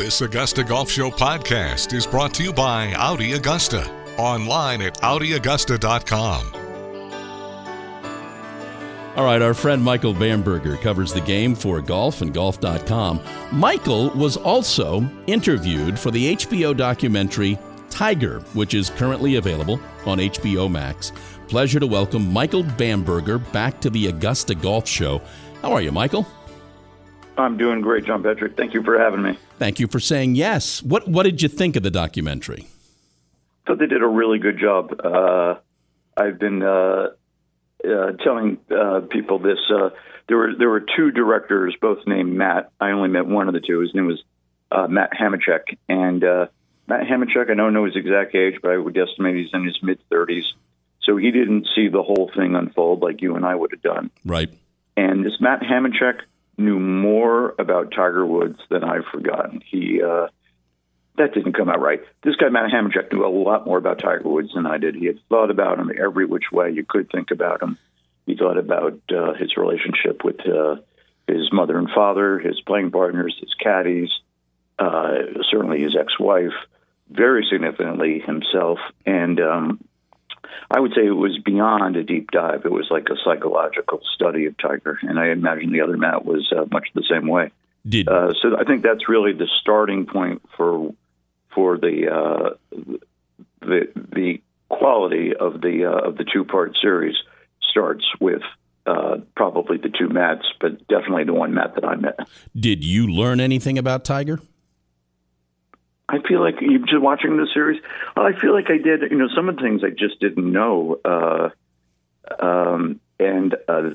This Augusta Golf Show podcast is brought to you by Audi Augusta. Online at AudiAugusta.com. All right, our friend Michael Bamberger covers the game for golf and golf.com. Michael was also interviewed for the HBO documentary Tiger, which is currently available on HBO Max. Pleasure to welcome Michael Bamberger back to the Augusta Golf Show. How are you, Michael? I'm doing great, John Patrick. Thank you for having me. Thank you for saying yes. What What did you think of the documentary? I thought they did a really good job. Uh, I've been uh, uh, telling uh, people this. Uh, there were there were two directors, both named Matt. I only met one of the two. His name was uh, Matt Hamachek, and Matt Hamachek. I don't know his exact age, but I would estimate he's in his mid 30s. So he didn't see the whole thing unfold like you and I would have done. Right. And this Matt Hamachek knew more about Tiger Woods than I've forgotten. He uh, that didn't come out right. This guy Matt Hamachek knew a lot more about Tiger Woods than I did. He had thought about him every which way you could think about him. He thought about uh, his relationship with uh, his mother and father, his playing partners, his caddies, uh, certainly his ex-wife, very significantly himself, and um, I would say it was beyond a deep dive. It was like a psychological study of Tiger, and I imagine the other Matt was uh, much the same way. Did uh, so? I think that's really the starting point for for the uh, the the quality of the uh, of the two part series starts with uh, probably the two Matts, but definitely the one Matt that I met. Did you learn anything about Tiger? I feel like you just watching the series. I feel like I did. You know, some of the things I just didn't know. Uh, um, and uh,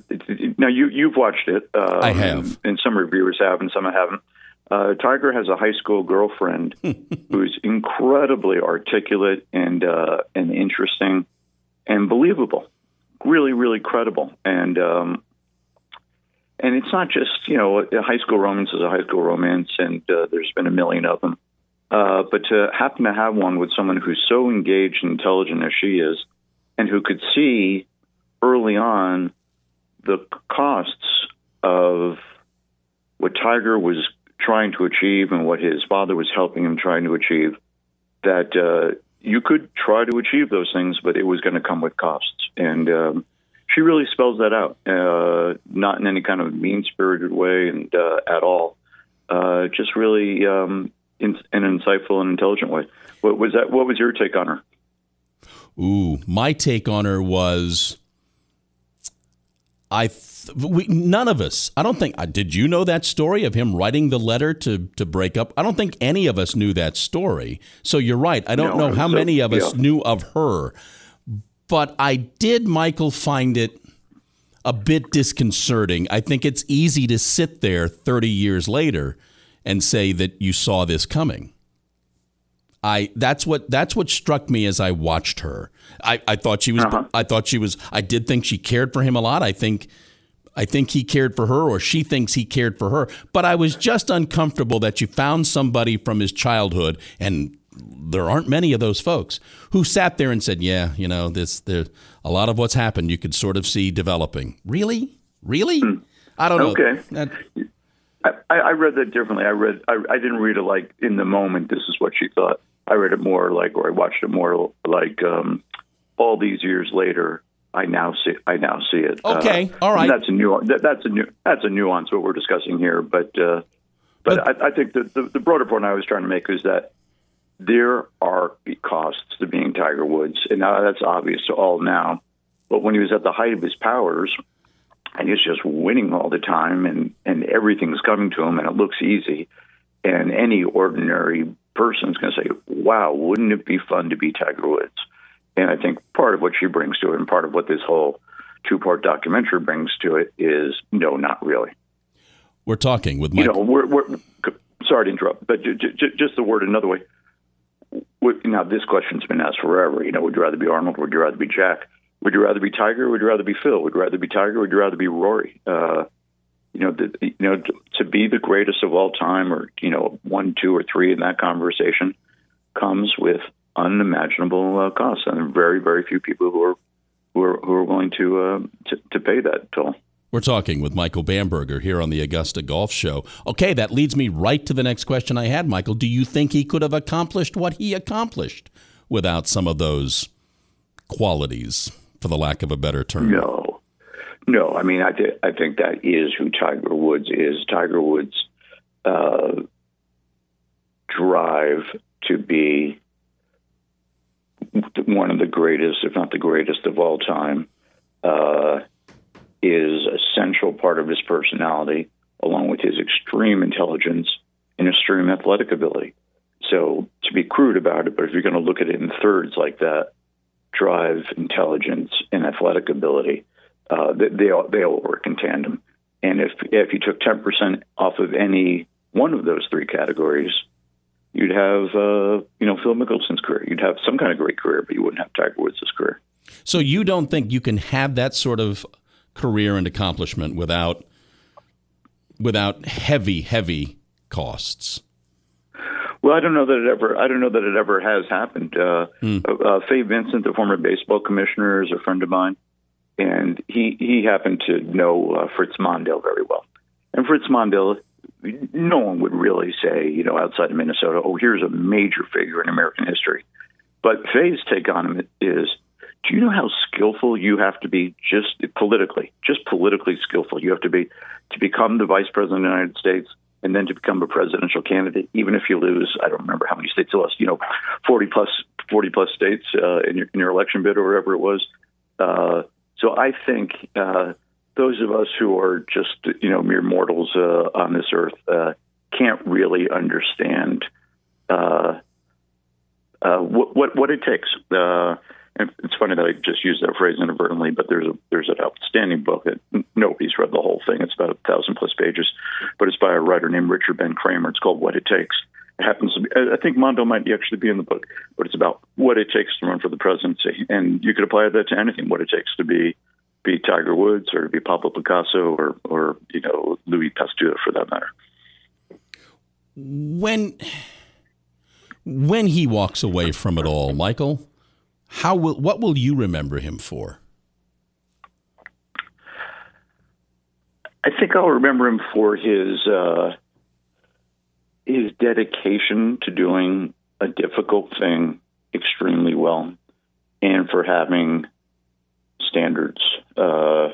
now you you've watched it. Um, I have, and, and, some reviewers have, and some I haven't. Uh, Tiger has a high school girlfriend who's incredibly articulate and uh, and interesting and believable, really, really credible. And um, and it's not just you know a high school romance is a high school romance, and uh, there's been a million of them. Uh, but to happen to have one with someone who's so engaged and intelligent as she is, and who could see early on the costs of what Tiger was trying to achieve and what his father was helping him trying to achieve, that uh, you could try to achieve those things, but it was going to come with costs. And um, she really spells that out, uh, not in any kind of mean spirited way and uh, at all. Uh, just really um, in, in an insightful and intelligent way. What was that? What was your take on her? Ooh, my take on her was, I th- we, none of us. I don't think. Uh, did you know that story of him writing the letter to to break up? I don't think any of us knew that story. So you're right. I don't no, know how so, many of us yeah. knew of her, but I did, Michael, find it a bit disconcerting. I think it's easy to sit there 30 years later and say that you saw this coming. I that's what that's what struck me as I watched her. I, I thought she was uh-huh. I thought she was I did think she cared for him a lot. I think I think he cared for her or she thinks he cared for her. But I was just uncomfortable that you found somebody from his childhood and there aren't many of those folks who sat there and said, "Yeah, you know, this there a lot of what's happened you could sort of see developing." Really? Really? Hmm. I don't know. Okay. I, I read that differently. I read. I, I didn't read it like in the moment. This is what she thought. I read it more like, or I watched it more like, um, all these years later. I now see. I now see it. Okay, uh, all right. That's a new. That, that's a new. That's a nuance what we're discussing here. But uh, but, but I, I, think the, the the broader point I was trying to make is that there are costs to being Tiger Woods, and now that's obvious to all now. But when he was at the height of his powers, and he's just winning all the time and and everything's coming to him and it looks easy. And any ordinary person's going to say wow wouldn't it be fun to be tiger woods? And i think part of what she brings to it and part of what this whole two part documentary brings to it is no not really. We're talking with Mike. you know we're, we're sorry to interrupt but j- j- just the word another way. Now this question's been asked forever. You know would you rather be arnold? Would you rather be jack would you rather be Tiger? would you rather be Phil? Would you rather be Tiger? would you rather be Rory? Uh, you know, the, you know, to, to be the greatest of all time, or you know, one, two, or three in that conversation, comes with unimaginable uh, costs, and very, very few people who are who are who are willing to uh, to, to pay that toll. We're talking with Michael Bamberger here on the Augusta Golf Show. Okay, that leads me right to the next question I had, Michael. Do you think he could have accomplished what he accomplished without some of those qualities, for the lack of a better term? No. No, I mean, I, th- I think that is who Tiger Woods is. Tiger Woods' uh, drive to be one of the greatest, if not the greatest of all time, uh, is a central part of his personality, along with his extreme intelligence and extreme athletic ability. So, to be crude about it, but if you're going to look at it in thirds like that, drive, intelligence, and athletic ability, uh, they all they all work in tandem. And if if you took ten percent off of any one of those three categories, you'd have uh, you know Phil Mickelson's career. You'd have some kind of great career, but you wouldn't have Tiger Woods' career. So you don't think you can have that sort of career and accomplishment without without heavy, heavy costs? Well, I don't know that it ever. I don't know that it ever has happened. Uh, mm. uh, Fay Vincent, the former baseball commissioner, is a friend of mine, and he he happened to know uh, Fritz Mondale very well. And Fritz Mondale no one would really say, you know, outside of Minnesota, oh, here's a major figure in American history. But Fay's take on him is, do you know how skillful you have to be just politically, just politically skillful you have to be to become the vice president of the United States and then to become a presidential candidate, even if you lose, I don't remember how many states you lost, you know, 40 plus, 40 plus states uh, in, your, in your election bid or whatever it was. Uh, so I think uh, those of us who are just you know mere mortals uh, on this earth uh, can't really understand uh, what, what, what it takes. And it's funny that I just used that phrase inadvertently, but there's a there's an outstanding book that nobody's read the whole thing. It's about a thousand plus pages, but it's by a writer named Richard Ben Cramer. It's called What It Takes. It happens be, I think Mondale might actually be in the book, but it's about what it takes to run for the presidency, and you could apply that to anything. What it takes to be be Tiger Woods or to be Pablo Picasso or or you know Louis Pasteur for that matter. When when he walks away from it all, Michael, how will what will you remember him for? I think I'll remember him for his uh, his dedication to doing a difficult thing extremely well, and for having standards. Uh,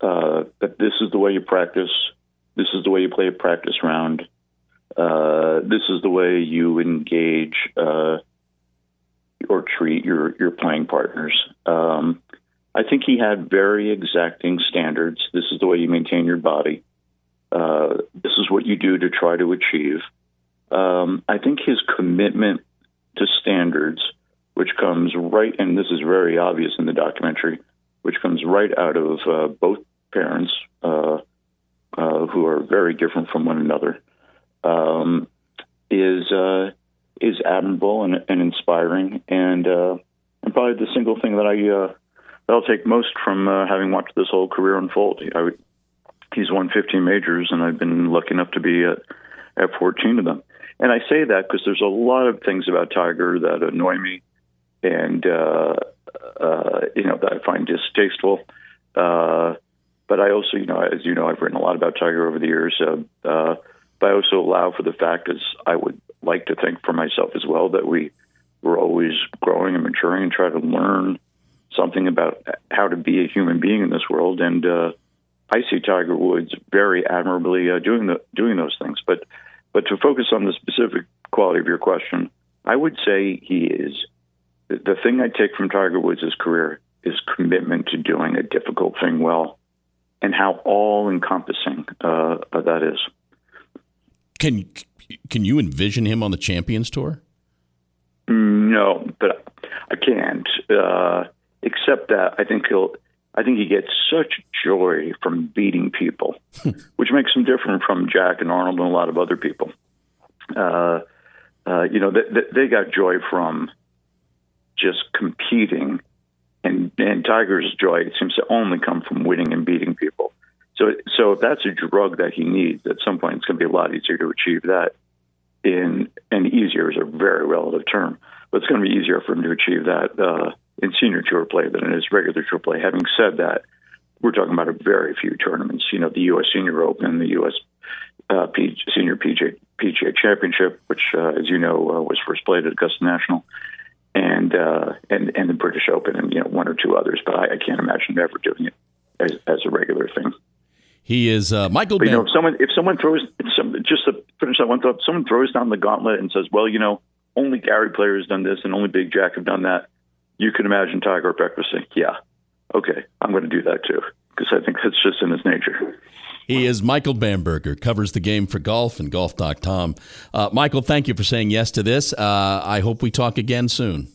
uh, that this is the way you practice. This is the way you play a practice round. Uh, this is the way you engage uh, or treat your your playing partners. Um, I think he had very exacting standards. This is the way you maintain your body. Uh, this is what you do to try to achieve. Um, I think his commitment to standards, which comes right, and this is very obvious in the documentary, which comes right out of uh, both parents, uh, uh, who are very different from one another, um, is uh, is admirable and, and inspiring, and uh, and probably the single thing that I I'll take most from having watched this whole career unfold. I would, he's won 15 majors, and I've been lucky enough to be at at 14 of them. And I say that because there's a lot of things about Tiger that annoy me, and uh, uh, you know, that I find distasteful. Uh, but I also, you know, as you know, I've written a lot about Tiger over the years. Uh, uh, but I also allow for the fact, as I would like to think for myself as well, that we we're always growing and maturing and try to learn something about how to be a human being in this world. And uh, I see Tiger Woods very admirably uh, doing the doing those things. But but to focus on the specific quality of your question, I would say he is the thing I take from Tiger Woods' career is commitment to doing a difficult thing well, and how all encompassing uh, that is. Can can you envision him on the Champions Tour? No, but I can't. Uh, except that I think he'll. I think he gets such joy from beating people, which makes him different from Jack and Arnold and a lot of other people. Uh, uh, you know, they, they got joy from just competing. And, and Tiger's joy it seems to only come from winning and beating people. So, so if that's a drug that he needs, at some point it's going to be a lot easier to achieve that. In and easier is a very relative term, but it's going to be easier for him to achieve that uh, in senior tour play than it is regular tour play. Having said that, we're talking about a very few tournaments. You know, the U.S. Senior Open, the U.S. Uh, P- Senior PGA, PGA Championship, which, uh, as you know, uh, was first played at Augusta National, and uh, and and the British Open, and you know one or two others. But I, I can't imagine ever doing it as, as a regular thing. He is uh, Michael. But, you know, if someone if someone throws some, just to finish that one thought, someone throws down the gauntlet and says, "Well, you know, only Gary Player has done this, and only Big Jack have done that," you can imagine Tiger breakfast saying, "Yeah, okay, I'm going to do that too," because I think that's just in his nature. He is Michael Bamberger, covers the game for golf and golf.com. Uh, Michael, thank you for saying yes to this. Uh, I hope we talk again soon.